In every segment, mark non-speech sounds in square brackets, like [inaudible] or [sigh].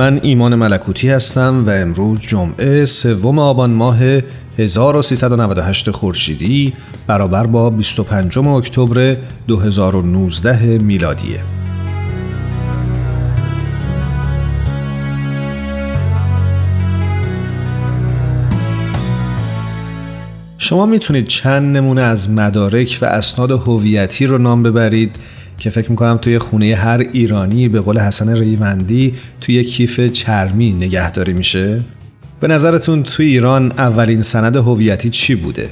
من ایمان ملکوتی هستم و امروز جمعه سوم آبان ماه 1398 خورشیدی برابر با 25 اکتبر 2019 میلادیه. شما می‌تونید چند نمونه از مدارک و اسناد هویتی رو نام ببرید که فکر می‌کنم توی خونه هر ایرانی به قول حسن ریوندی توی کیف چرمی نگهداری میشه. به نظرتون توی ایران اولین سند هویتی چی بوده؟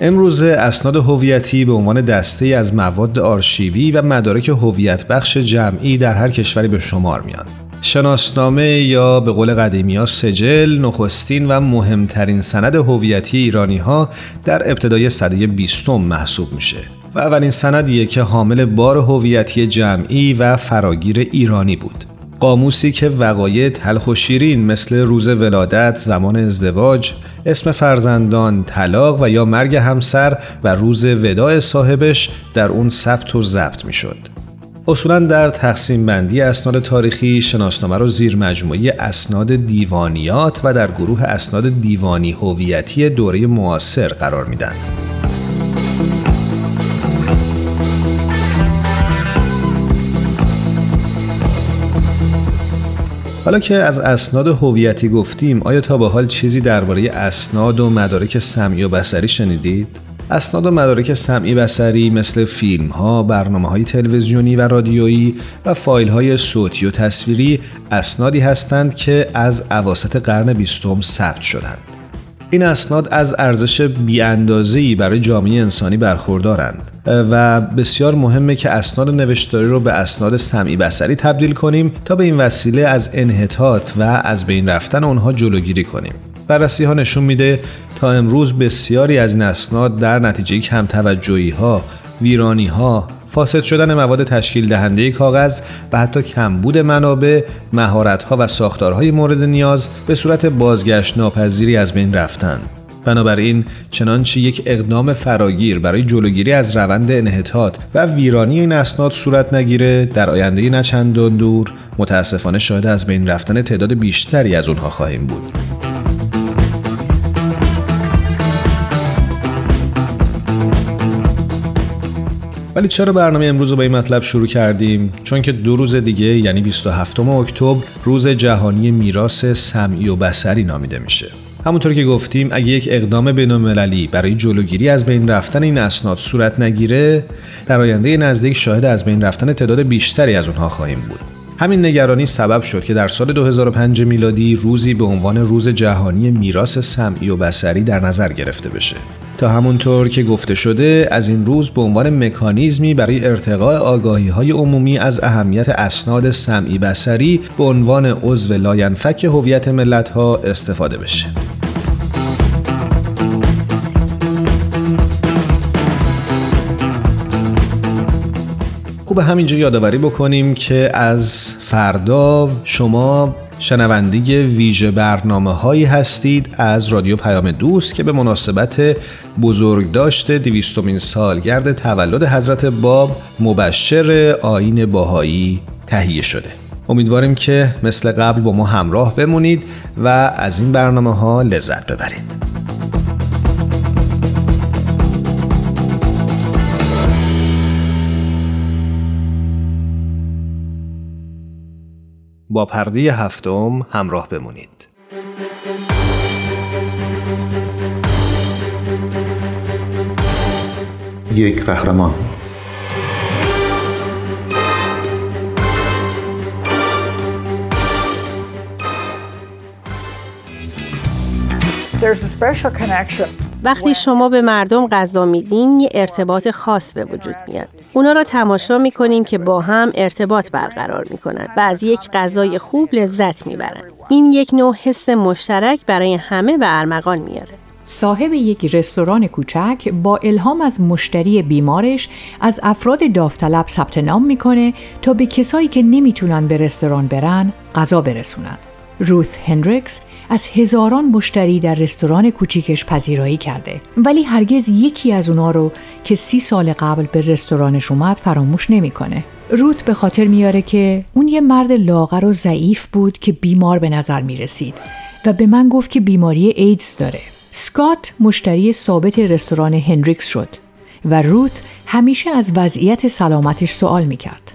امروزه اسناد هویتی به عنوان دسته از مواد آرشیوی و مدارک هویت بخش جمعی در هر کشوری به شمار میان. شناسنامه یا به قول قدیمی ها سجل نخستین و مهمترین سند هویتی ایرانی ها در ابتدای سده بیستم محسوب میشه. و اولین سندیه که حامل بار هویتی جمعی و فراگیر ایرانی بود. قاموسی که وقایع تلخ و شیرین مثل روز ولادت، زمان ازدواج، اسم فرزندان، طلاق و یا مرگ همسر و روز وداع صاحبش در اون ثبت و ضبط می‌شد. اصولا در تقسیم بندی اسناد تاریخی شناسنامه رو زیر مجموعه اسناد دیوانیات و در گروه اسناد دیوانی هویتی دوره معاصر قرار میدن. حالا که از اسناد هویتی گفتیم آیا تا به حال چیزی درباره اسناد و مدارک سمعی و بصری شنیدید؟ اسناد و مدارک سمعی بصری مثل فیلم ها، برنامه های تلویزیونی و رادیویی و فایل های صوتی و تصویری اسنادی هستند که از اواسط قرن بیستم ثبت شدند. این اسناد از ارزش بیاندازه‌ای برای جامعه انسانی برخوردارند و بسیار مهمه که اسناد نوشتاری رو به اسناد سمعی بسری تبدیل کنیم تا به این وسیله از انحطاط و از بین رفتن اونها جلوگیری کنیم. بررسی ها نشون میده تا امروز بسیاری از این اسناد در نتیجه کم توجهی ها، ویرانی ها، فاسد شدن مواد تشکیل دهنده کاغذ و حتی کمبود منابع، مهارت‌ها و ساختارهای مورد نیاز به صورت بازگشت ناپذیری از بین رفتند. بنابراین چنانچه یک اقدام فراگیر برای جلوگیری از روند انحطاط و ویرانی این اسناد صورت نگیره در آینده نچندان دور متاسفانه شاهد از بین رفتن تعداد بیشتری از اونها خواهیم بود. ولی چرا برنامه امروز رو با این مطلب شروع کردیم؟ چون که دو روز دیگه یعنی 27 اکتبر روز جهانی میراث سمعی و بصری نامیده میشه. همونطور که گفتیم اگه یک اقدام بینالمللی برای جلوگیری از بین رفتن این اسناد صورت نگیره در آینده نزدیک شاهد از بین رفتن تعداد بیشتری از اونها خواهیم بود همین نگرانی سبب شد که در سال 2005 میلادی روزی به عنوان روز جهانی میراث سمعی و بصری در نظر گرفته بشه تا همونطور که گفته شده از این روز به عنوان مکانیزمی برای ارتقاء آگاهی های عمومی از اهمیت اسناد سمعی بصری به عنوان عضو لاینفک هویت ملت ها استفاده بشه. خوب همینجا یادآوری بکنیم که از فردا شما شنوندگی ویژه برنامه هایی هستید از رادیو پیام دوست که به مناسبت بزرگداشت دویستمین سالگرد تولد حضرت باب مبشر آین باهایی تهیه شده. امیدواریم که مثل قبل با ما همراه بمونید و از این برنامه ها لذت ببرید. با پرده هفتم همراه بمونید. یک قهرمان وقتی شما به مردم غذا میدین یه ارتباط خاص به وجود میاد. اونا را تماشا می‌کنیم که با هم ارتباط برقرار می‌کنن و از یک غذای خوب لذت می‌برن. این یک نوع حس مشترک برای همه به ارمغان میاره. صاحب یک رستوران کوچک با الهام از مشتری بیمارش از افراد داوطلب ثبت نام می‌کنه تا به کسایی که نمی‌تونن به رستوران برن غذا برسونن. روث هندریکس از هزاران مشتری در رستوران کوچیکش پذیرایی کرده ولی هرگز یکی از اونا رو که سی سال قبل به رستورانش اومد فراموش نمی‌کنه. روت به خاطر میاره که اون یه مرد لاغر و ضعیف بود که بیمار به نظر می رسید و به من گفت که بیماری ایدز داره. سکات مشتری ثابت رستوران هندریکس شد و روت همیشه از وضعیت سلامتش سوال می کرد.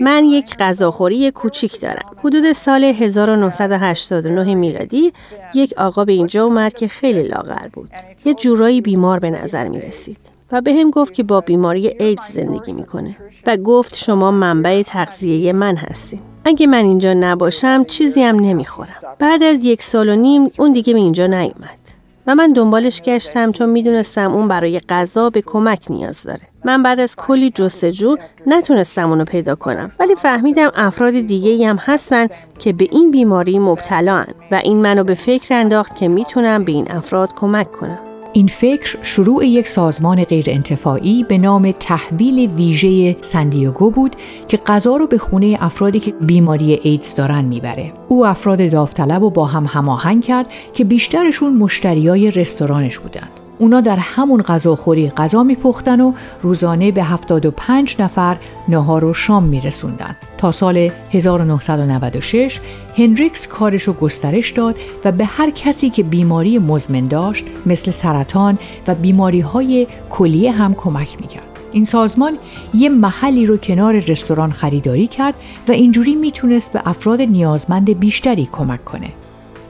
من یک غذاخوری کوچیک دارم. حدود سال 1989 میلادی یک آقا به اینجا اومد که خیلی لاغر بود. یه جورایی بیمار به نظر می رسید. و به هم گفت که با بیماری ایدز زندگی می‌کنه و گفت شما منبع تغذیه من هستیم. اگه من اینجا نباشم چیزی هم نمی‌خورم. بعد از یک سال و نیم اون دیگه به اینجا نیومد. و من دنبالش گشتم چون می‌دونستم اون برای غذا به کمک نیاز داره. من بعد از کلی جستجو نتونستم اونو پیدا کنم ولی فهمیدم افراد دیگه هم هستن که به این بیماری مبتلا و این منو به فکر انداخت که می‌تونم به این افراد کمک کنم. این فکر شروع یک سازمان غیرانتفاعی به نام تحویل ویژه سندیگو بود که غذا رو به خونه افرادی که بیماری ایدز دارن می‌بره. او افراد داوطلب رو با هم هماهنگ کرد که بیشترشون مشتریای رستورانش بودند. اونا در همون غذاخوری غذا میپختن و روزانه به 75 نفر نهار و شام میرسوندن. تا سال 1996 هنریکس کارش رو گسترش داد و به هر کسی که بیماری مزمن داشت مثل سرطان و بیماری های کلیه هم کمک می‌کرد. این سازمان یه محلی رو کنار رستوران خریداری کرد و اینجوری می‌تونست به افراد نیازمند بیشتری کمک کنه.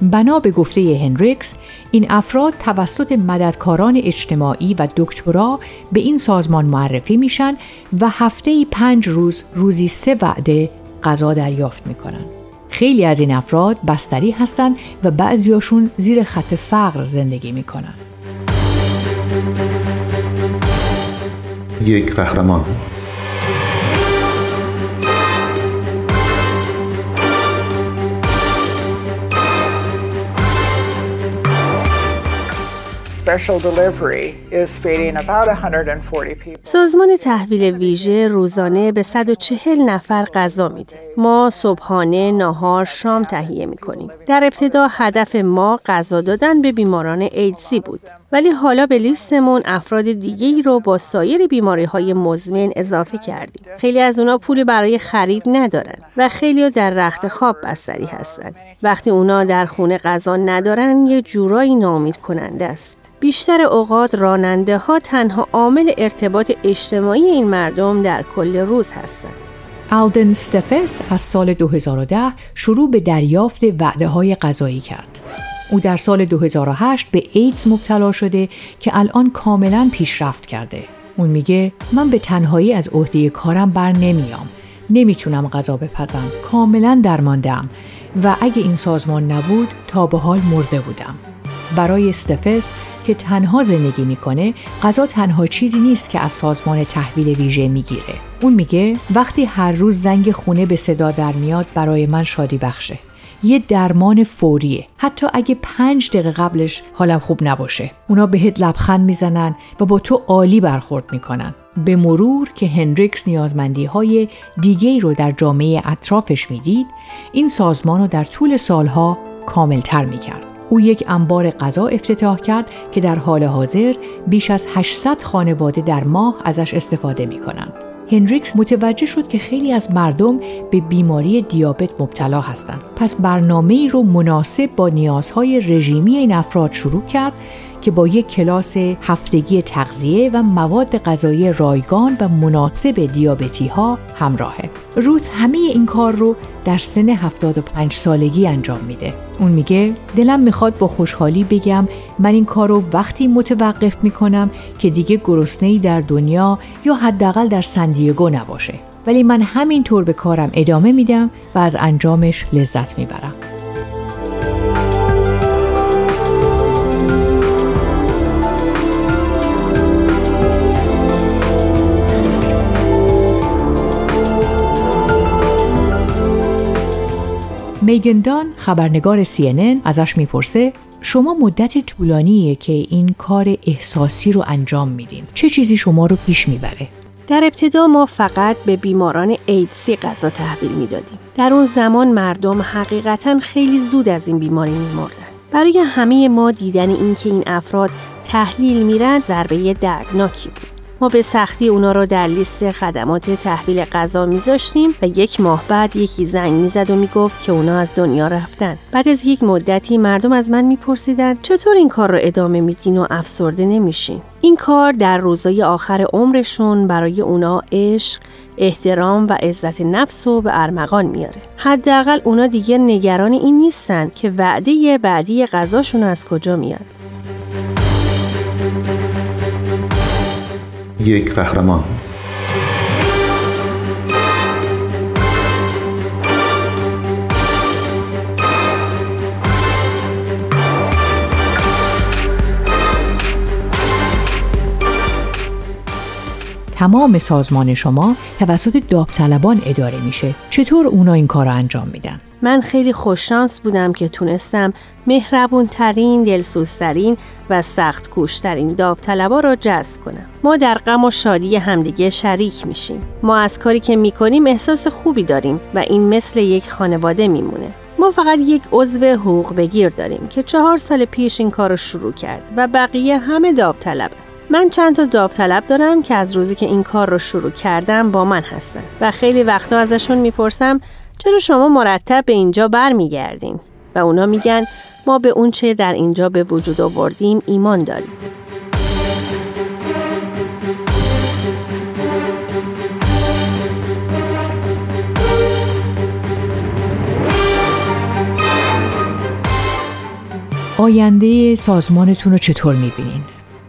بنا به گفته هنریکس این افراد توسط مددکاران اجتماعی و دکترا به این سازمان معرفی میشن و هفته پنج روز روزی سه وعده غذا دریافت می‌کنن. خیلی از این افراد بستری هستند و بعضیاشون زیر خط فقر زندگی می‌کنن. یک قهرمان سازمان تحویل ویژه روزانه به 140 نفر غذا میده. ما صبحانه، ناهار، شام تهیه می‌کنیم. در ابتدا هدف ما غذا دادن به بیماران ایدزی بود. ولی حالا به لیستمون افراد دیگه رو با سایر بیماری های مزمن اضافه کردیم. خیلی از اونا پولی برای خرید ندارن و خیلی در رخت خواب بستری هستن. وقتی اونا در خونه غذا ندارن یه جورایی نامید کننده است. بیشتر اوقات راننده ها تنها عامل ارتباط اجتماعی این مردم در کل روز هستند. آلدن ستفس از سال 2010 شروع به دریافت وعده های غذایی کرد. او در سال 2008 به ایدز مبتلا شده که الان کاملا پیشرفت کرده. اون میگه من به تنهایی از عهده کارم بر نمیام. نمی‌تونم غذا بپزم. کاملا درماندم و اگه این سازمان نبود تا به حال مرده بودم. برای استفس که تنها زندگی می‌کنه غذا تنها چیزی نیست که از سازمان تحویل ویژه می‌گیره. اون میگه وقتی هر روز زنگ خونه به صدا در میاد برای من شادی بخشه. یه درمان فوریه. حتی اگه پنج دقیقه قبلش حالم خوب نباشه. اونا بهت لبخند می‌زنن و با تو عالی برخورد می‌کنن. به مرور که هنریکس نیازمندی های دیگه رو در جامعه اطرافش می‌دید این سازمان رو در طول سالها کاملتر می‌کرد. او یک انبار غذا افتتاح کرد که در حال حاضر بیش از 800 خانواده در ماه ازش استفاده می کنند. هنریکس متوجه شد که خیلی از مردم به بیماری دیابت مبتلا هستند. پس برنامه ای رو مناسب با نیازهای رژیمی این افراد شروع کرد که با یک کلاس هفتگی تغذیه و مواد غذایی رایگان و مناسب دیابتی ها همراهه. روت همه این کار رو در سن 75 سالگی انجام میده. اون میگه دلم می‌خواد با خوشحالی بگم من این کار رو وقتی متوقف می‌کنم که دیگه گرسنه‌ای در دنیا یا حداقل در سندیگو نباشه. ولی من همینطور به کارم ادامه میدم و از انجامش لذت می‌برم. میگندان خبرنگار CNN ازش می‌پرسه شما مدت طولانیه که این کار احساسی رو انجام میدین. چه چیزی شما رو پیش می‌بره؟ در ابتدا ما فقط به بیماران ایدسی غذا تحویل می‌دادیم. در اون زمان مردم حقیقتا خیلی زود از این بیماری میمردن. برای همه ما دیدن اینکه این افراد تحلیل میرن ضربه دردناکی بود. ما به سختی اونا رو در لیست خدمات تحویل غذا میذاشتیم و یک ماه بعد یکی زنگ می‌زد و می‌گفت که اونا از دنیا رفتن. بعد از یک مدتی مردم از من میپرسیدن چطور این کار رو ادامه میدین و افسرده نمیشین؟ این کار در روزای آخر عمرشون برای اونا عشق احترام و عزت نفس رو به ارمغان میاره. حداقل اونا دیگه نگران این نیستن که وعده بعدی غذاشون از کجا میاد. یک قهرمان. تمام سازمان شما توسط داوطلبان اداره میشه چطور اونا این کار رو انجام میدن من خیلی خوششانس بودم که تونستم مهربون ترین، دلسوزترین و سخت کوشترین داوطلبا را جذب کنم. ما در غم و شادی همدیگه شریک میشیم. ما از کاری که می‌کنیم احساس خوبی داریم و این مثل یک خانواده میمونه. ما فقط یک عضو حقوق بگیر داریم که چهار سال پیش این کار رو شروع کرد و بقیه همه داوطلبه. من چند تا داوطلب دارم که از روزی که این کار رو شروع کردم با من هستن و خیلی وقتا ازشون می‌پرسم چرا شما مرتب به اینجا برمیگردین و اونا میگن ما به اون چه در اینجا به وجود آوردیم ایمان داریم آینده سازمانتون رو چطور می‌بینین؟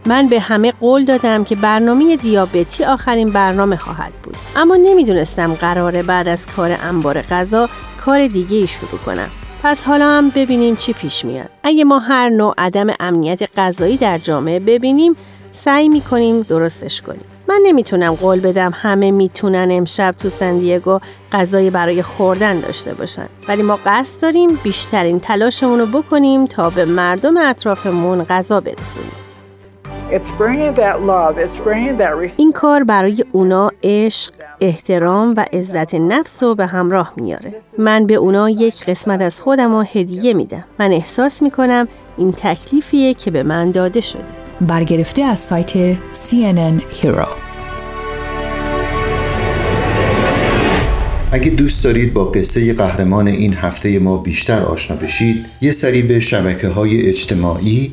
من به همه قول دادم که برنامه دیابتی آخرین برنامه خواهد بود. اما نمی‌دونستم قراره بعد از کار انبار غذا کار دیگه ای شروع کنم. پس حالا هم ببینیم چی پیش میاد. اگه ما هر نوع عدم امنیت غذایی در جامعه ببینیم سعی می‌کنیم درستش کنیم. من نمی‌تونم قول بدم همه می‌تونن امشب تو سندیگو غذایی برای خوردن داشته باشن. ولی ما قصد داریم بیشترین تلاشمون رو بکنیم تا به مردم اطرافمون غذا برسونیم. این کار برای اونا عشق، احترام و عزت نفس رو به همراه میاره. من به اونا یک قسمت از خودم رو هدیه میدم. من احساس می‌کنم این تکلیفیه که به من داده شده. برگرفته از سایت CNN Hero اگه دوست دارید با قصه قهرمان این هفته ما بیشتر آشنا بشید یه سری به شبکه های اجتماعی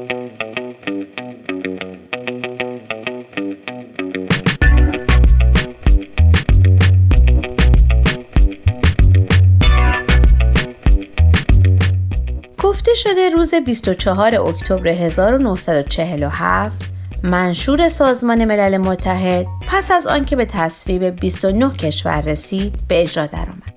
شده روز 24 اکتبر 1947 منشور سازمان ملل متحد پس از آنکه به تصویب 29 کشور رسید به اجرا درآمد.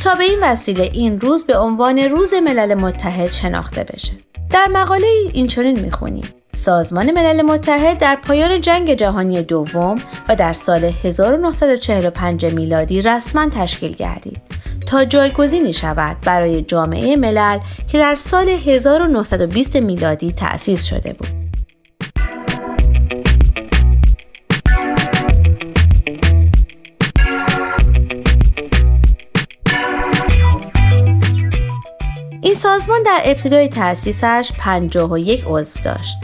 تا به این وسیله این روز به عنوان روز ملل متحد شناخته بشه. در مقاله این چنین می‌خونیم. سازمان ملل متحد در پایان جنگ جهانی دوم و در سال 1945 میلادی رسما تشکیل گردید. تا جایگزینی شود برای جامعه ملل که در سال 1920 میلادی تأسیس شده بود. این سازمان در ابتدای تأسیسش 51 عضو داشت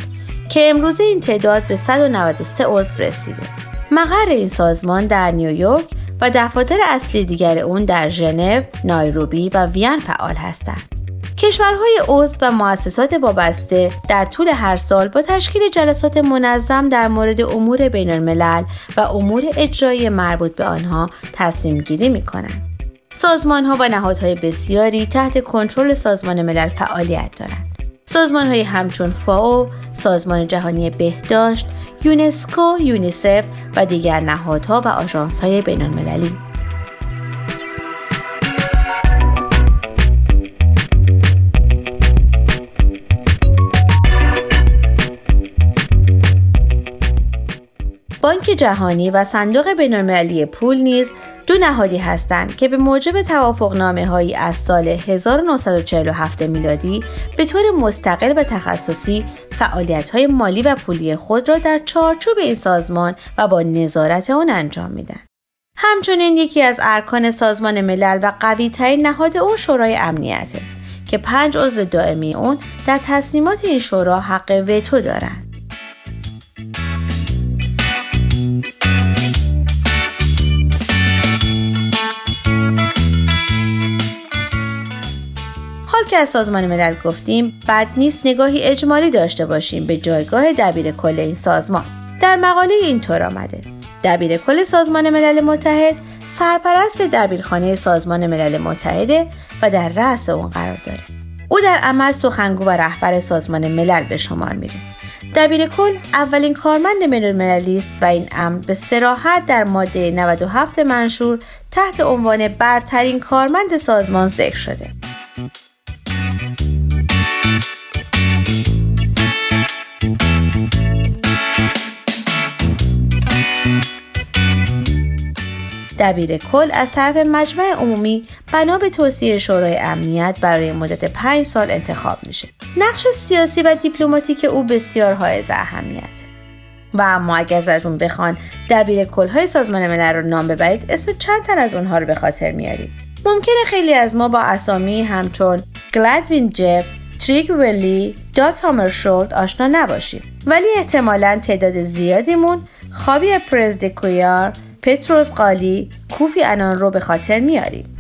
که امروزه این تعداد به 193 عضو رسیده. مقر این سازمان در نیویورک و دفاتر اصلی دیگر اون در ژنو، نایروبی و وین فعال هستند. کشورهای عضو و مؤسسات وابسته در طول هر سال با تشکیل جلسات منظم در مورد امور بین الملل و امور اجرایی مربوط به آنها تصمیم گیری می کنند. سازمان ها و نهادهای بسیاری تحت کنترل سازمان ملل فعالیت دارند. سازمان های همچون فاو، سازمان جهانی بهداشت، یونسکو، یونیسف و دیگر نهادها و آژانس های بین المللی. بانک جهانی و صندوق بینالمللی پول نیز دو نهادی هستند که به موجب توافقنامه هایی از سال 1947 میلادی به طور مستقل و تخصصی فعالیت های مالی و پولی خود را در چارچوب این سازمان و با نظارت آن انجام میدن. همچنین یکی از ارکان سازمان ملل و قوی ترین نهاد اون شورای امنیته که پنج عضو دائمی اون در تصمیمات این شورا حق وتو دارند. که از سازمان ملل گفتیم بد نیست نگاهی اجمالی داشته باشیم به جایگاه دبیر کل این سازمان. در مقاله اینطور آمده. دبیر کل سازمان ملل متحد سرپرست دبیرخانه سازمان ملل متحده و در رأس اون قرار داره. او در عمل سخنگو و رهبر سازمان ملل به شمار میره. دبیر کل اولین کارمند بین است و این امر به سراحت در ماده 97 منشور تحت عنوان برترین کارمند سازمان ذکر شده. دبیر کل از طرف مجمع عمومی بنا به توصیه شورای امنیت برای مدت پنج سال انتخاب میشه. نقش سیاسی و دیپلماتیک او بسیار حائز اهمیت. و اما اگر ازتون بخوان دبیر های سازمان ملل رو نام ببرید اسم چند تن از اونها رو به خاطر میارید ممکنه خیلی از ما با اسامی همچون گلدوین جب تریگوه لی داگ هامرشولد آشنا نباشیم ولی احتمالا تعداد زیادیمون خاویر پرز دکوئیار پطروس غالی کوفی عنان رو به خاطر میاریم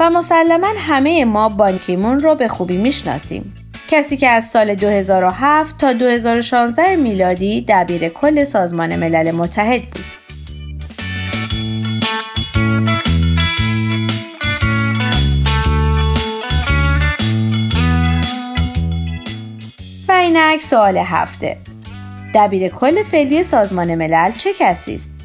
و مسلما همه ما بان کی‌مون رو به خوبی می‌شناسیم. کسی که از سال 2007 تا 2016 میلادی دبیر کل سازمان ملل متحد بود. و اینک سوال هفته. دبیر کل فعلی سازمان ملل چه کسی است؟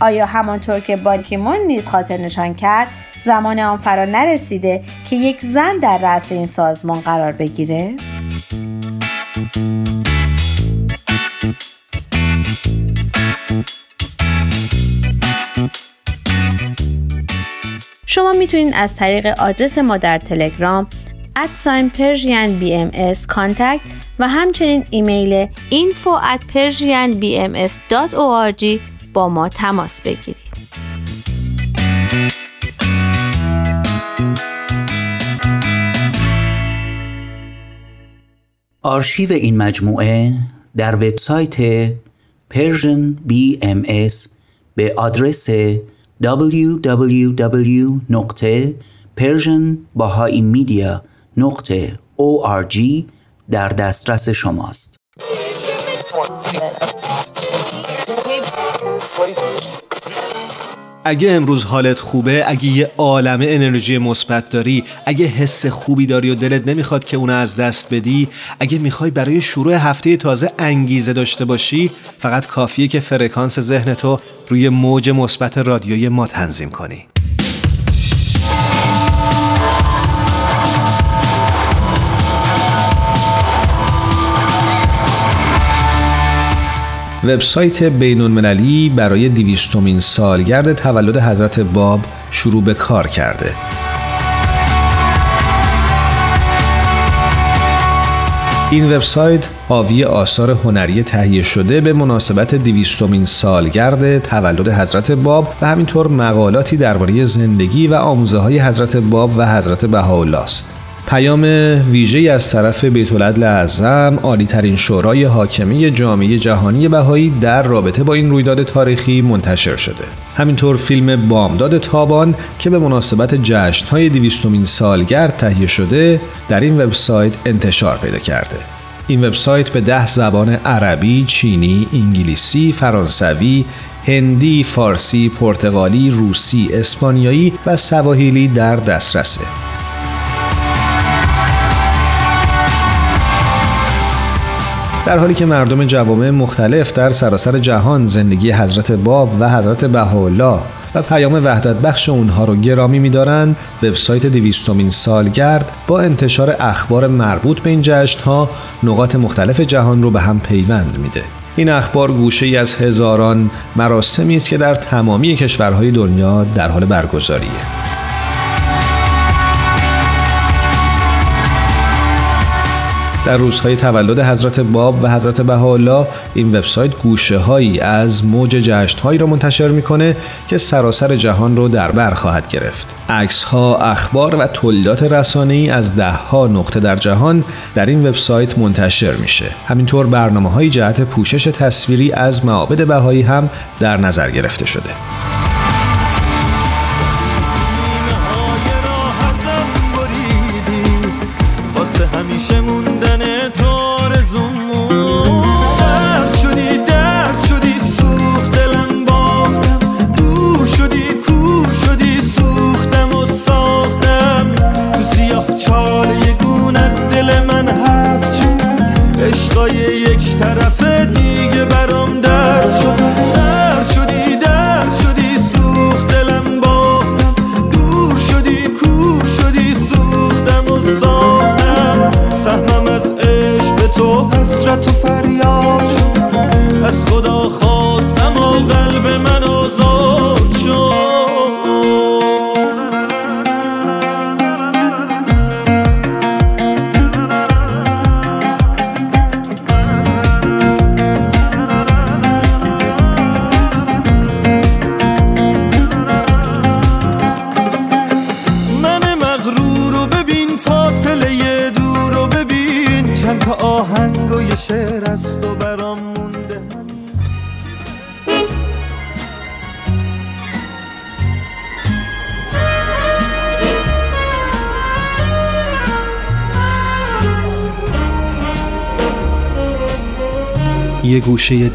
آیا همانطور که بانکیمون نیز خاطر نشان کرد زمان آن فرا نرسیده که یک زن در رأس این سازمان قرار بگیره؟ شما می‌تونید از طریق آدرس ما در تلگرام at sign Persian contact و همچنین ایمیل info at persianbms.org با ما تماس بگیرید. آرشیو این مجموعه در وبسایت Persian BMS به آدرس www.persianbahaimedia.org org در دسترس شماست. اگه امروز حالت خوبه اگه یه عالمه انرژی مثبت داری اگه حس خوبی داری و دلت نمی‌خواد که اونو از دست بدی اگه می‌خوای برای شروع هفته تازه انگیزه داشته باشی فقط کافیه که فرکانس ذهن تو روی موج مثبت رادیوی ما تنظیم کنی. وبسایت بین المللی برای دیویستومین سالگرد تولد حضرت باب شروع به کار کرده. این وبسایت حاوی آثار هنری تهیه شده به مناسبت دیویستومین سالگرد تولد حضرت باب و همینطور مقالاتی درباره زندگی و آموزه های حضرت باب و حضرت بهاءالله است. پیام ویژه از طرف بیت العدل اعظم عالی ترین شورای حاکمی جامعه جهانی بهایی در رابطه با این رویداد تاریخی منتشر شده. همینطور فیلم بامداد تابان که به مناسبت جشنهای دیویستومین سالگرد تهیه شده در این وبسایت انتشار پیدا کرده. این وبسایت به ده زبان عربی، چینی، انگلیسی، فرانسوی، هندی، فارسی، پرتغالی، روسی، اسپانیایی و سواحیلی در دسترسه. در حالی که مردم جوامع مختلف در سراسر جهان زندگی حضرت باب و حضرت بهاءالله و پیام وحدت بخش اونها رو گرامی میدارند وبسایت دویستمین سالگرد با انتشار اخبار مربوط به این ها نقاط مختلف جهان رو به هم پیوند میده. این اخبار گوشه ای از هزاران مراسمی است که در تمامی کشورهای دنیا در حال برگزاریه. در روزهای تولد حضرت باب و حضرت بهاءالله این وبسایت گوشه هایی از موج جشن هایی را منتشر می‌کنه که سراسر جهان رو در بر خواهد گرفت. عکس ها اخبار و تولیدات رسانه ای از ده ها نقطه در جهان در این وبسایت منتشر میشه. همینطور برنامه های جهت پوشش تصویری از معابد بهایی هم در نظر گرفته شده.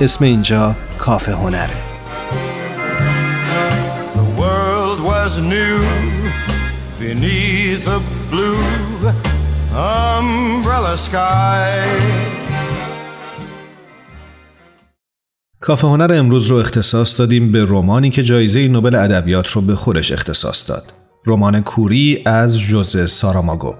اسم اینجا کافه هنره The world was new beneath a blue umbrella sky کافه هنر امروز رو اختصاص دادیم به رومانی که جایزه نوبل ادبیات رو به خودش اختصاص داد. رمان کوری از جوزه ساراماگو.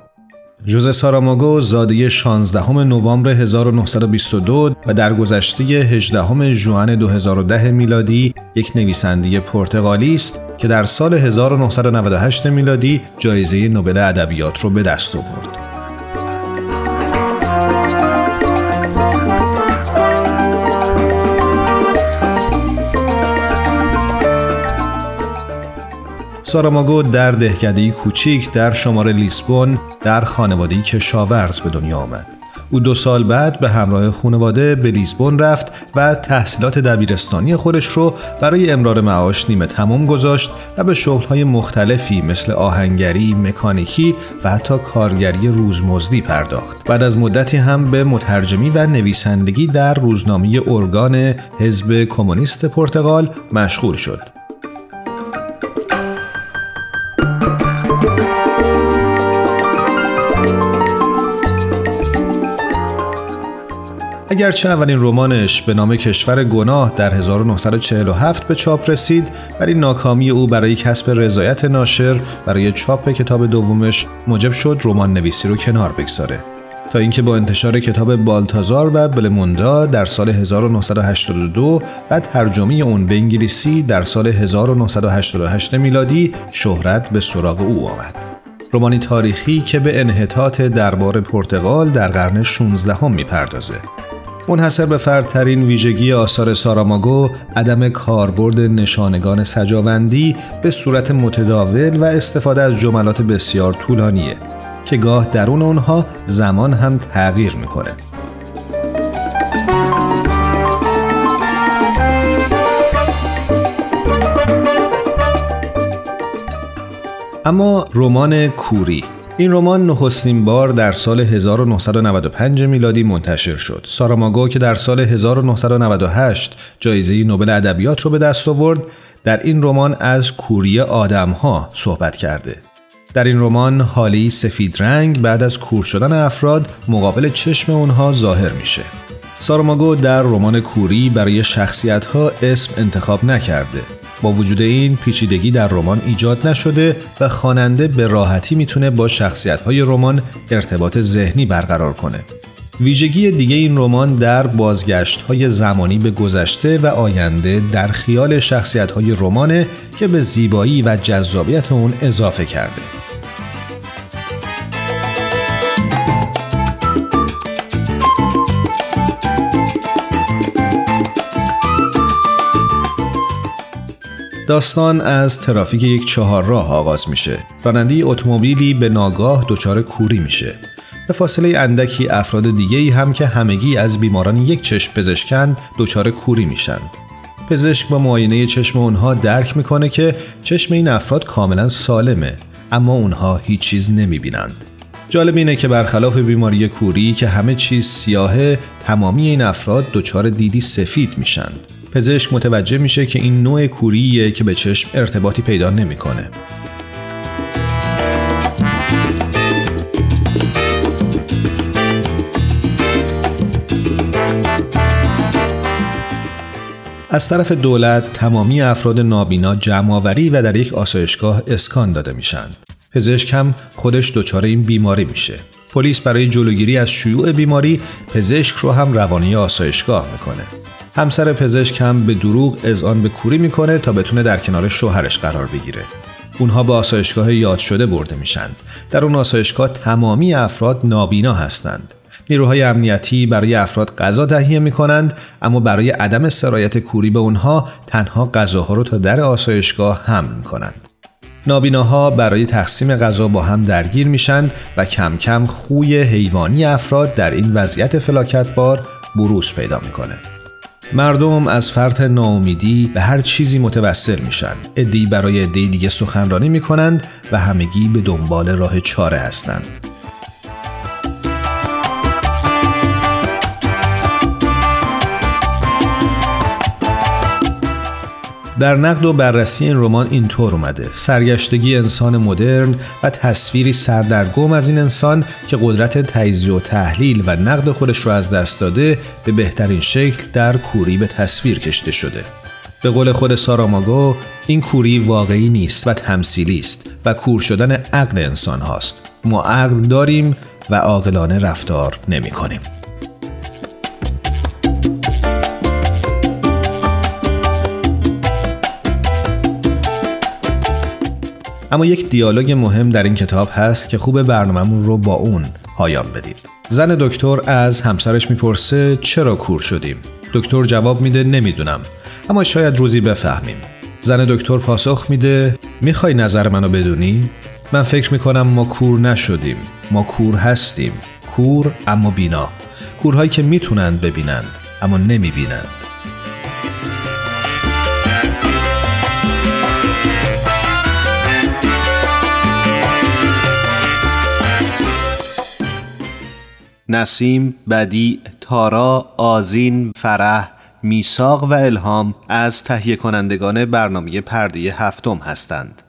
جوزه ساراماگو زاده 16 نوامبر 1922 و در گذشته 18 ژوئن 2010 میلادی یک نویسنده پرتغالی است که در سال 1998 میلادی جایزه نوبل ادبیات رو به دست آورد. ساراماگو در دهکدهی کوچیک در شمار لیسبون در خانوادهی کشاورز به دنیا آمد. او دو سال بعد به همراه خانواده به لیسبون رفت و تحصیلات دبیرستانی خودش رو برای امرار معاش نیمه تمام گذاشت و به شغلهای مختلفی مثل آهنگری، مکانیکی و حتی کارگری روزمزدی پرداخت. بعد از مدتی هم به مترجمی و نویسندگی در روزنامه ارگان حزب کمونیست پرتغال مشغول شد. اگرچه اولین رمانش به نام کشور گناه در 1947 به چاپ رسید ولی ناکامی او برای کسب رضایت ناشر برای چاپ کتاب دومش موجب شد رمان نویسی رو کنار بگذاره تا اینکه با انتشار کتاب بالتازار و بلموندا در سال 1982 و ترجمه اون به انگلیسی در سال 1988 میلادی شهرت به سراغ او آمد. رومانی تاریخی که به انحطاط دربار پرتغال در قرن 16 هم می‌پردازه منحصر به فردترین ویژگی آثار ساراماگو عدم کاربرد نشانگان سجاوندی به صورت متداول و استفاده از جملات بسیار طولانیه که گاه درون اونها زمان هم تغییر می‌کنه. اما رمان کوری این رمان نخستین بار در سال 1995 میلادی منتشر شد. ساراماگو که در سال 1998 جایزه نوبل ادبیات رو به دست آورد، در این رمان از کوری آدمها صحبت کرده. در این رمان حالی سفید رنگ بعد از کور شدن افراد مقابل چشم اونها ظاهر میشه. ساراماگو در رمان کوری برای شخصیت ها اسم انتخاب نکرده با وجود این پیچیدگی در رمان ایجاد نشده و خواننده به راحتی می‌تونه با شخصیت های رمان ارتباط ذهنی برقرار کنه. ویژگی دیگه این رمان در بازگشت های زمانی به گذشته و آینده در خیال شخصیت های رمانه که به زیبایی و جذابیت اون اضافه کرده. داستان از ترافیک یک چهار راه آغاز میشه. راننده اتومبیلی به ناگاه دچار کوری میشه. به فاصله اندکی افراد دیگه ای هم که همگی از بیماران یک چشم پزشکن دچار کوری میشن. پزشک با معاینه چشم اونها درک می‌کنه که چشم این افراد کاملا سالمه اما اونها هیچ چیز نمی‌بینند. جالب اینه که برخلاف بیماری کوری که همه چیز سیاهه تمامی این افراد دچار دیدی سفید میشن پزشک متوجه میشه که این نوع کوریه که به چشم ارتباطی پیدا نمی‌کنه. از طرف دولت تمامی افراد نابینا جمعآوری و در یک آسایشگاه اسکان داده میشن. پزشک هم خودش دچار این بیماری میشه. پلیس برای جلوگیری از شیوع بیماری پزشک رو هم روانی آسایشگاه می‌کنه. همسر پزشک هم به دروغ اذعان به کوری می‌کنه تا بتونه در کنار شوهرش قرار بگیره. اونها به آسایشگاه یاد شده برده میشن. در اون آسایشگاه تمامی افراد نابینا هستند. نیروهای امنیتی برای افراد غذا تهیه می کنند اما برای عدم سرایت کوری به اونها تنها غذاها رو تا در آسایشگاه هم می کنند. نابیناها برای تقسیم غذا با هم درگیر میشن و کم کم خوی حیوانی افراد در این وضعیت فلاکتبار بروز پیدا می‌کنه. مردم از فرط ناامیدی به هر چیزی متوسل میشن. ادی برای ادی دیگه سخنرانی می‌کنند و همگی به دنبال راه چاره هستند. در نقد و بررسی این رمان اینطور اومده. سرگشتگی انسان مدرن و تصویری سردرگم از این انسان که قدرت تجزیه و تحلیل و نقد خودش رو از دست داده به بهترین شکل در کوری به تصویر کشته شده. به قول خود ساراماگو این کوری واقعی نیست و تمثیلی است و کور شدن عقل انسان هاست. ما عقل داریم و عاقلانه رفتار نمی کنیم. اما یک دیالوگ مهم در این کتاب هست که خوب برنامهمون رو با اون پایان بدیم. زن دکتر از همسرش می‌پرسه چرا کور شدیم؟ دکتر جواب میده نمی‌دونم اما شاید روزی بفهمیم. زن دکتر پاسخ میده می‌خوای نظر منو بدونی؟ من فکر می‌کنم ما کور نشدیم ما کور هستیم کور اما بینا کورهایی که می‌تونند ببینند اما نمی‌بینند نسیم، بدی، تارا، آزین، فرح، میساق و الهام از تهیه کنندگان برنامه پرده هفتم هستند.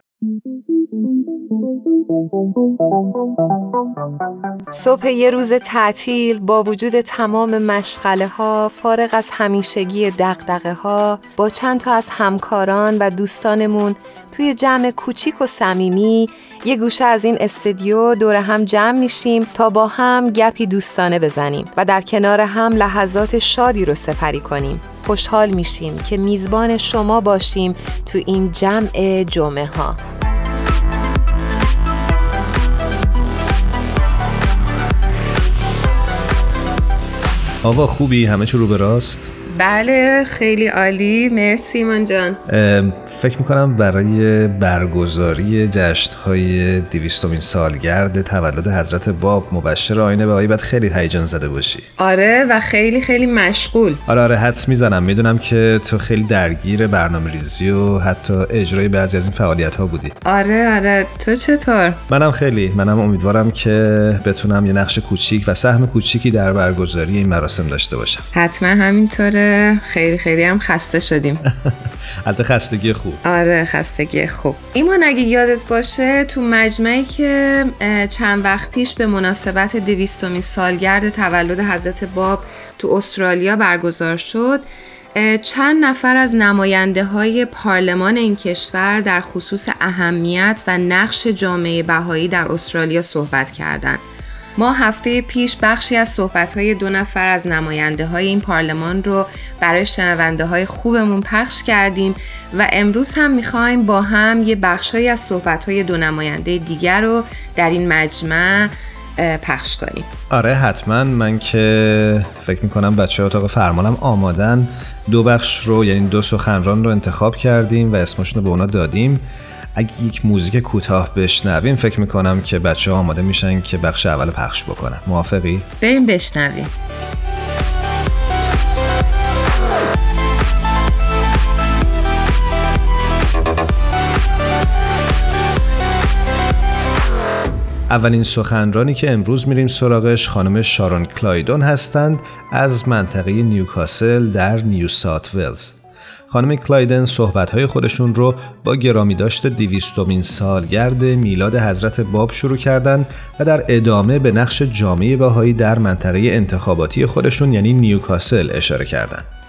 صبح یه روز تعطیل با وجود تمام مشغله ها فارغ از همیشگی دقدقه ها با چند تا از همکاران و دوستانمون توی جمع کوچیک و صمیمی یه گوشه از این استدیو دور هم جمع میشیم تا با هم گپی دوستانه بزنیم و در کنار هم لحظات شادی رو سپری کنیم. خوشحال میشیم که میزبان شما باشیم تو این جمع جمعه ها آوا خوبی؟ همه چی رو به راست؟ بله خیلی عالی. مرسی من جان. فکر می‌کنم برای برگزاری جشن های دیویستومین سالگرد تولد حضرت باب مبشر آینه به باید خیلی هیجان زده باشی. آره و خیلی خیلی مشغول. آره آره حدس می‌زنم. می‌دونم که تو خیلی درگیر برنامه ریزی و حتی اجرای بعضی از این فعالیت ها بودی. آره آره. تو چطور؟ منم خیلی. منم امیدوارم که بتونم یه نقش کوچیک و سهم کوچیکی در برگزاری این مراسم داشته باشم. حتما همینطوره. خیلی خیلی هم خسته شدیم. [laughs] البته خستگی خوب. آره خستگی خوب ایمان اگه یادت باشه تو مجمعی که چند وقت پیش به مناسبت دویستومی سالگرد تولد حضرت باب تو استرالیا برگزار شد چند نفر از نماینده های پارلمان این کشور در خصوص اهمیت و نقش جامعه بهایی در استرالیا صحبت کردند. ما هفته پیش بخشی از صحبت دو نفر از نماینده های این پارلمان رو برای شنونده های خوبمون پخش کردیم و امروز هم می‌خوایم با هم یه بخشی از صحبت های دو نماینده دیگر رو در این مجمع پخش کنیم. آره حتما. من که فکر می‌کنم بچه اتاق فرمانم آمادن. دو بخش رو یعنی دو سخنران رو انتخاب کردیم و اسمشون رو به اونا دادیم. اگه یک موزیک کوتاه بشنویم فکر می‌کنم که بچه ها آماده میشن که بخش اول پخش بکنن. موافقی؟ بریم بشنویم. اولین سخنرانی که امروز میریم سراغش خانم شارون کلایدون هستند از منطقه نیوکاسل در نیو سات ولز. خانم کلایدن صحبتهای خودشون رو با گرامی داشت دیویستومین سالگرد میلاد حضرت باب شروع کردند و در ادامه به نقش جامعه بهایی در منطقه انتخاباتی خودشون یعنی نیوکاسل اشاره کردند.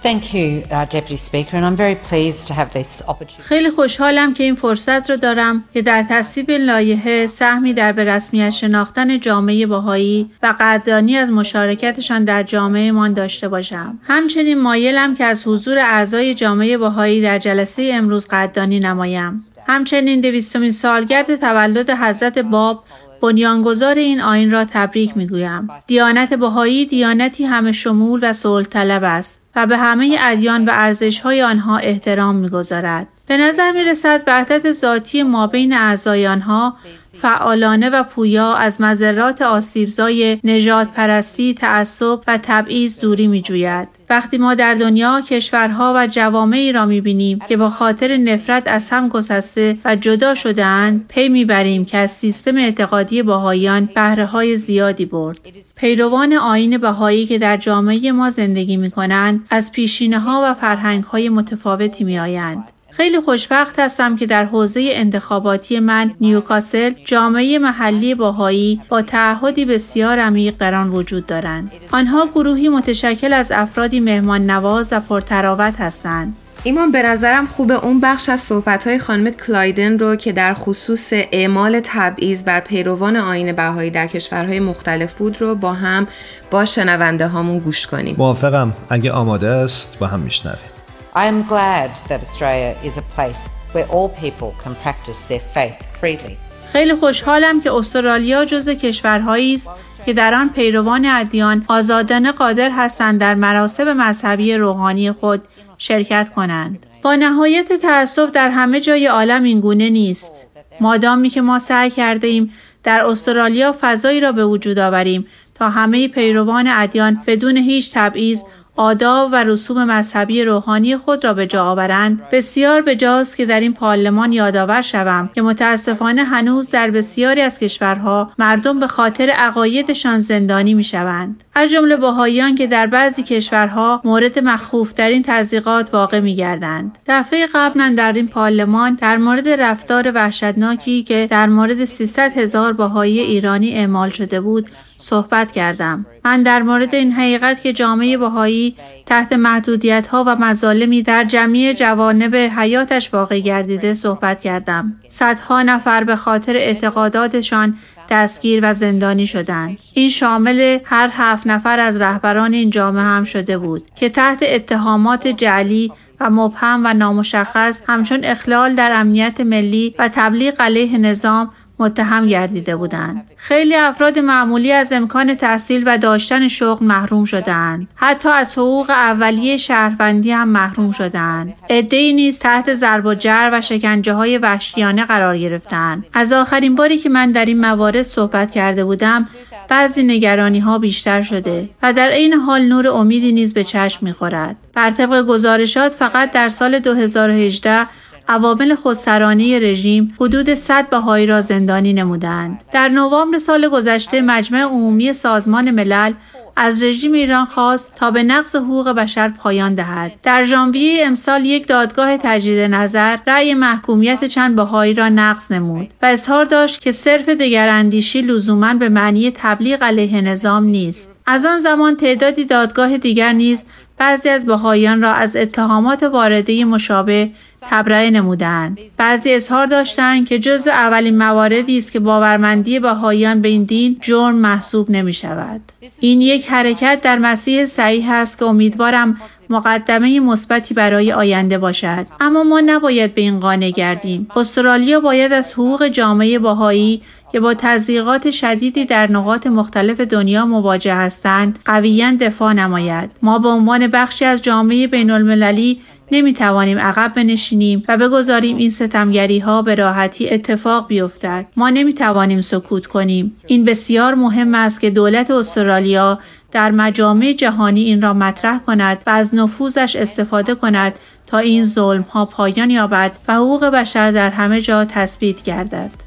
خیلی خوشحالم که این فرصت رو دارم که در تصویب لایحه سهمی در به رسمیت شناختن جامعه باهایی و قدردانی از مشارکتشان در جامعه من داشته باشم. همچنین مایلم که از حضور اعضای جامعه باهایی در جلسه امروز قدردانی نمایم. همچنین دویستمین سالگرد تولد حضرت باب بنیانگذار این آین را تبریک می‌گویم. دیانت بهایی دیانتی همه شمول و صلح طلب است و به همه ادیان و ارزشهای آنها احترام می‌گذارد. به نظر می رسد وحدت ذاتی ما بین اعضای آنها فعالانه و پویا از مذرات آسیبزای نجات پرستی، تعصب و تبعیض دوری می جوید. وقتی ما در دنیا کشورها و جوامعی را می بینیم که با خاطر نفرت از هم گسسته و جدا شدهاند پی می بریم که از سیستم اعتقادی باهایان بهره های زیادی برد. پیروان آین بهایی که در جامعه ما زندگی می کنند از پیشینه ها و فرهنگ های متفاوتی می آیند. خیلی خوشبخت هستم که در حوزه انتخاباتی من نیوکاسل جامعه محلی باهایی با تعهدی بسیار عمیق در آن وجود دارند. آنها گروهی متشکل از افرادی مهمان نواز و پرتراوت هستند. ایمان به نظرم خوبه اون بخش از صحبت خانم کلایدن رو که در خصوص اعمال تبعیض بر پیروان آین بهایی در کشورهای مختلف بود رو با هم با شنونده هامون گوش کنیم. موافقم اگه آماده است با هم میشنویم. I am glad that Australia is a place where all people can practice their faith freely. خیلی خوشحالم که استرالیا جز کشورهایی است که در آن پیروان ادیان آزادانه قادر هستند در مراسم مذهبی روحانی خود شرکت کنند. با نهایت تأسف در همه جای عالم این گونه نیست. مادامی که ما سعی کرده ایم در استرالیا فضایی را به وجود آوریم تا همه پیروان ادیان بدون هیچ تبعیض آداب و رسوم مذهبی روحانی خود را به جا آورند. بسیار بجاست که در این پارلمان یادآور شوم که متاسفانه هنوز در بسیاری از کشورها مردم به خاطر عقایدشان زندانی می شوند از جمله باهاییان که در بعضی کشورها مورد مخوفترین تضییقات واقع می گردند دفعه قبل من در این پارلمان در مورد رفتار وحشتناکی که در مورد 300 هزار باهایی ایرانی اعمال شده بود صحبت کردم. من در مورد این حقیقت که جامعه بهایی تحت محدودیت ها و مظالمی در جمعی جوانب حیاتش واقع گردیده صحبت کردم. صدها نفر به خاطر اعتقاداتشان دستگیر و زندانی شدند. این شامل هر هفت نفر از رهبران این جامعه هم شده بود که تحت اتهامات جعلی و مبهم و نامشخص همچون اخلال در امنیت ملی و تبلیغ علیه نظام متهم گردیده بودند. خیلی افراد معمولی از امکان تحصیل و داشتن شغل محروم شدند. حتی از حقوق اولیه شهروندی هم محروم شدند. عدهای نیز تحت ضرب و جر و شکنجه های وحشیانه قرار گرفتند. از آخرین باری که من در این موارد صحبت کرده بودم، بعضی نگرانی ها بیشتر شده و در عین حال نور امیدی نیز به چشم می‌خورد. بر طبق گزارشات فقط در سال 2018 عوامل خودسرانه رژیم حدود 100 بهایی را زندانی نمودند. در نوامبر سال گذشته مجمع عمومی سازمان ملل از رژیم ایران خواست تا به نقض حقوق بشر پایان دهد. در ژانویه امسال یک دادگاه تجدید نظر رأی محکومیت چند بهایی را نقض نمود و اظهار داشت که صرف دگراندیشی لزوما به معنی تبلیغ علیه نظام نیست. از آن زمان تعدادی دادگاه دیگر نیز بعضی از بهاییان را از اتهامات وارده مشابه تبرئه نمودند بعضی اظهار داشتند که جز اولین مواردی است که باورمندی بهاییان به این دین جرم محسوب نمی شود این یک حرکت در مسیح صحیح است که امیدوارم مقدمه مثبتی برای آینده باشد. اما ما نباید به این قانع گردیم. استرالیا باید از حقوق جامعه باهایی که با تضییقات شدیدی در نقاط مختلف دنیا مواجه هستند قویا دفاع نماید. ما به عنوان بخشی از جامعه بین المللی نمی توانیم عقب بنشینیم و بگذاریم این ستمگری ها به راحتی اتفاق بیفتد. ما نمی توانیم سکوت کنیم. این بسیار مهم است که دولت استرالیا در مجامع جهانی این را مطرح کند و از نفوذش استفاده کند تا این ظلم ها پایان یابد و حقوق بشر در همه جا تثبیت گردد.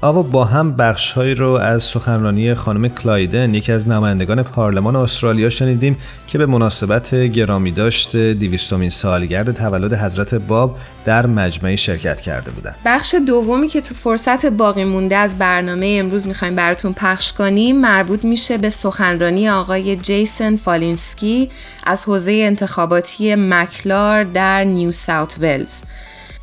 آوا با هم بخشهایی رو از سخنرانی خانم کلایدن یکی از نمایندگان پارلمان استرالیا شنیدیم که به مناسبت گرامی داشت دویستمین سالگرد تولد حضرت باب در مجمعی شرکت کرده بودن. بخش دومی که تو فرصت باقی مونده از برنامه امروز می‌خوایم براتون پخش کنیم مربوط میشه به سخنرانی آقای جیسن فالینسکی از حوزه انتخاباتی مکلار در نیو ساوت ولز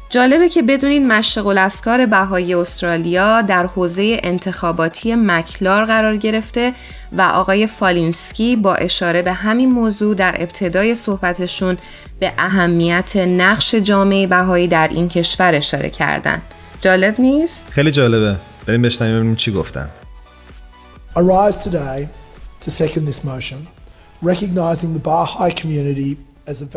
جالبه که بدونین مشرق الاذکار بهایی استرالیا در حوزه انتخاباتی مکلار قرار گرفته و آقای فالینسکی با اشاره به همین موضوع در ابتدای صحبتشون به اهمیت نقش جامعه بهایی در این کشور اشاره کردن. جالب نیست؟ خیلی جالبه. بریم بشنویم ببینیم چی گفتن. I rise today to second this motion, recognizing the Baha'i community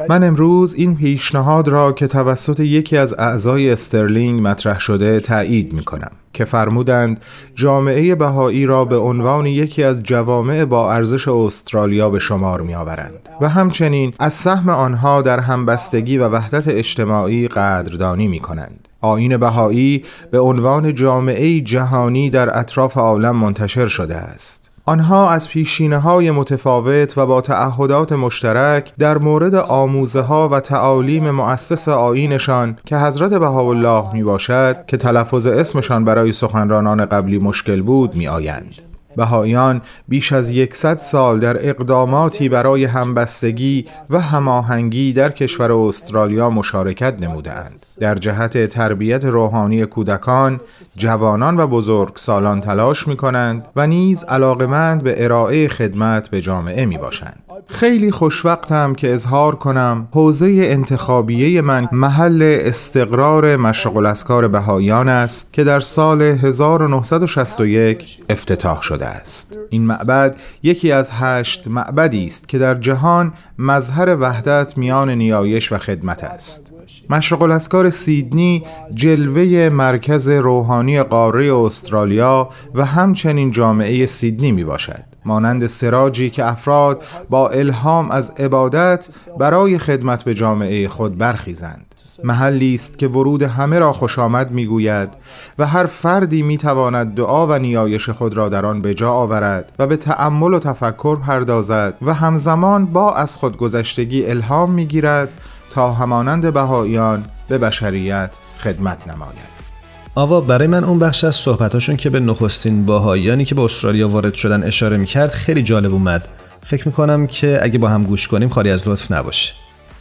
من امروز این پیشنهاد را که توسط یکی از اعضای استرلینگ مطرح شده تایید می کنم که فرمودند جامعه بهایی را به عنوان یکی از جوامع با ارزش استرالیا به شمار می آورند و همچنین از سهم آنها در همبستگی و وحدت اجتماعی قدردانی می کنند. آین بهایی به عنوان جامعه جهانی در اطراف عالم منتشر شده است. آنها از پیشینه های متفاوت و با تعهدات مشترک در مورد آموزه ها و تعالیم مؤسس آینشان که حضرت بهاءالله می باشد که تلفظ اسمشان برای سخنرانان قبلی مشکل بود می آیند. بهایان بیش از یکصد سال در اقداماتی برای همبستگی و هماهنگی در کشور استرالیا مشارکت نمودند در جهت تربیت روحانی کودکان جوانان و بزرگ سالان تلاش می کنند و نیز علاقمند به ارائه خدمت به جامعه می باشند خیلی خوشوقتم که اظهار کنم حوزه انتخابیه من محل استقرار مشغل اسکار بهایان است که در سال 1961 افتتاح شده است. این معبد یکی از هشت معبدی است که در جهان مظهر وحدت میان نیایش و خدمت است. مشرق الاسکار سیدنی جلوه مرکز روحانی قاره استرالیا و همچنین جامعه سیدنی می باشد مانند سراجی که افراد با الهام از عبادت برای خدمت به جامعه خود برخیزند. محلی است که ورود همه را خوش آمد می‌گوید و هر فردی می‌تواند دعا و نیایش خود را در آن به جا آورد و به تأمل و تفکر پردازد و همزمان با از خودگذشتگی الهام می‌گیرد تا همانند بهاییان به بشریت خدمت نماید. آوا برای من اون بخش از صحبتاشون که به نخستین باهایانی که به استرالیا وارد شدن اشاره می‌کرد خیلی جالب اومد. فکر می‌کنم که اگه با هم گوش کنیم خالی از لطف نباشه.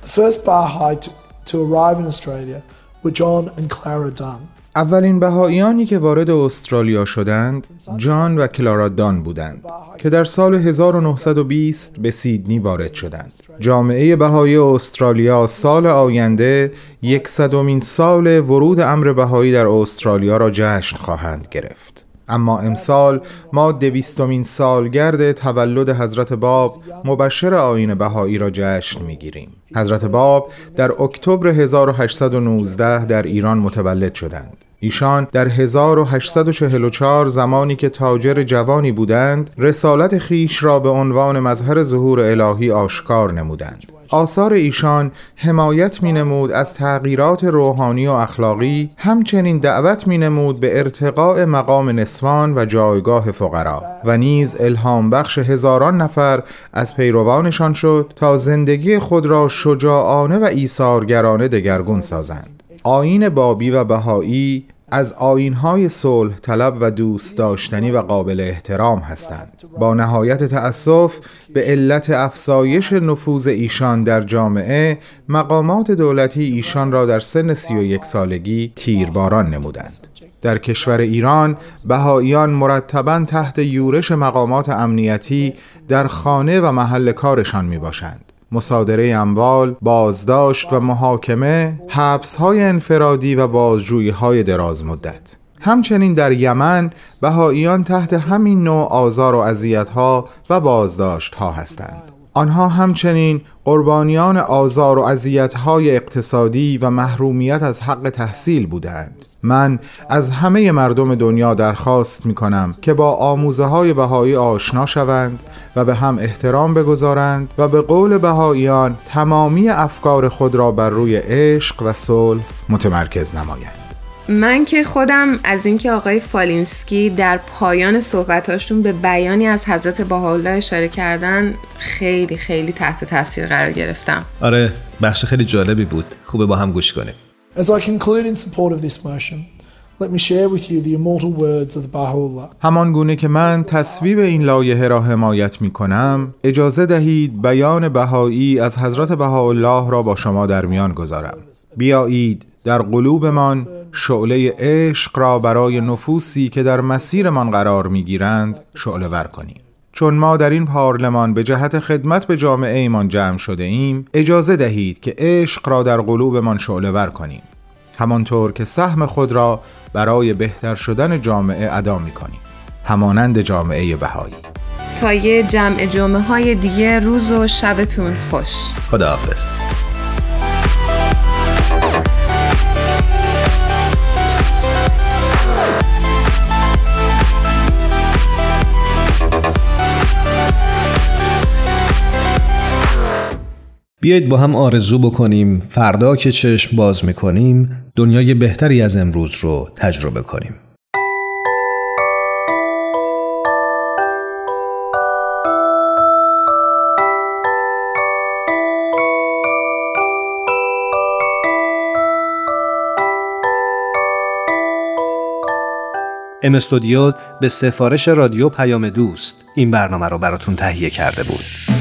The first Baha'i to, arrive in Australia were John and Clara Dunn. اولین بهاییانی که وارد استرالیا شدند جان و کلارا دان بودند که در سال 1920 به سیدنی وارد شدند جامعه بهایی استرالیا سال آینده یکصدمین سال ورود امر بهایی در استرالیا را جشن خواهند گرفت اما امسال ما دویستمین سالگرد تولد حضرت باب مبشر آین بهایی را جشن می‌گیریم. حضرت باب در اکتبر 1819 در ایران متولد شدند. ایشان در 1844 زمانی که تاجر جوانی بودند رسالت خیش را به عنوان مظهر ظهور الهی آشکار نمودند. آثار ایشان حمایت می نمود از تغییرات روحانی و اخلاقی همچنین دعوت می نمود به ارتقاء مقام نسوان و جایگاه فقرا و نیز الهام بخش هزاران نفر از پیروانشان شد تا زندگی خود را شجاعانه و ایثارگرانه دگرگون سازند. آین بابی و بهایی از آینهای صلح طلب و دوست داشتنی و قابل احترام هستند. با نهایت تأسف به علت افسایش نفوذ ایشان در جامعه مقامات دولتی ایشان را در سن سی و یک سالگی تیرباران نمودند. در کشور ایران بهاییان مرتبا تحت یورش مقامات امنیتی در خانه و محل کارشان می باشند مصادره اموال، بازداشت و محاکمه، حبس های انفرادی و بازجویی های دراز مدت. همچنین در یمن بهاییان تحت همین نوع آزار و اذیت ها و بازداشت ها هستند. آنها همچنین قربانیان آزار و اذیت های اقتصادی و محرومیت از حق تحصیل بودند. من از همه مردم دنیا درخواست می کنم که با آموزه های بهایی آشنا شوند و به هم احترام بگذارند و به قول بهاییان تمامی افکار خود را بر روی عشق و صلح متمرکز نمایند. من که خودم از اینکه آقای فالینسکی در پایان صحبتاشون به بیانی از حضرت بهاءالله اشاره کردن خیلی خیلی تحت تاثیر قرار گرفتم. آره بخش خیلی جالبی بود. خوبه با هم گوش کنیم. As I conclude in support of this motion, همان گونه که من تصویب این لایحه را حمایت می کنم اجازه دهید بیان بهایی از حضرت بهاءالله را با شما در میان گذارم. بیایید در قلوبمان شعله عشق را برای نفوسی که در مسیرمان قرار می گیرند شعله ور کنیم. چون ما در این پارلمان به جهت خدمت به جامعه ایمان جمع شده ایم اجازه دهید که عشق را در قلوبمان شعله ور کنیم. همانطور که سهم خود را برای بهتر شدن جامعه ادا می کنیم همانند جامعه بهایی. تا یه جمع جمعه های دیگه روز و شبتون خوش. خداحافظ. بیایید با هم آرزو بکنیم فردا که چشم باز می‌کنیم دنیای بهتری از امروز رو تجربه کنیم. ام استودیوز به سفارش رادیو پیام دوست این برنامه رو براتون تهیه کرده بود.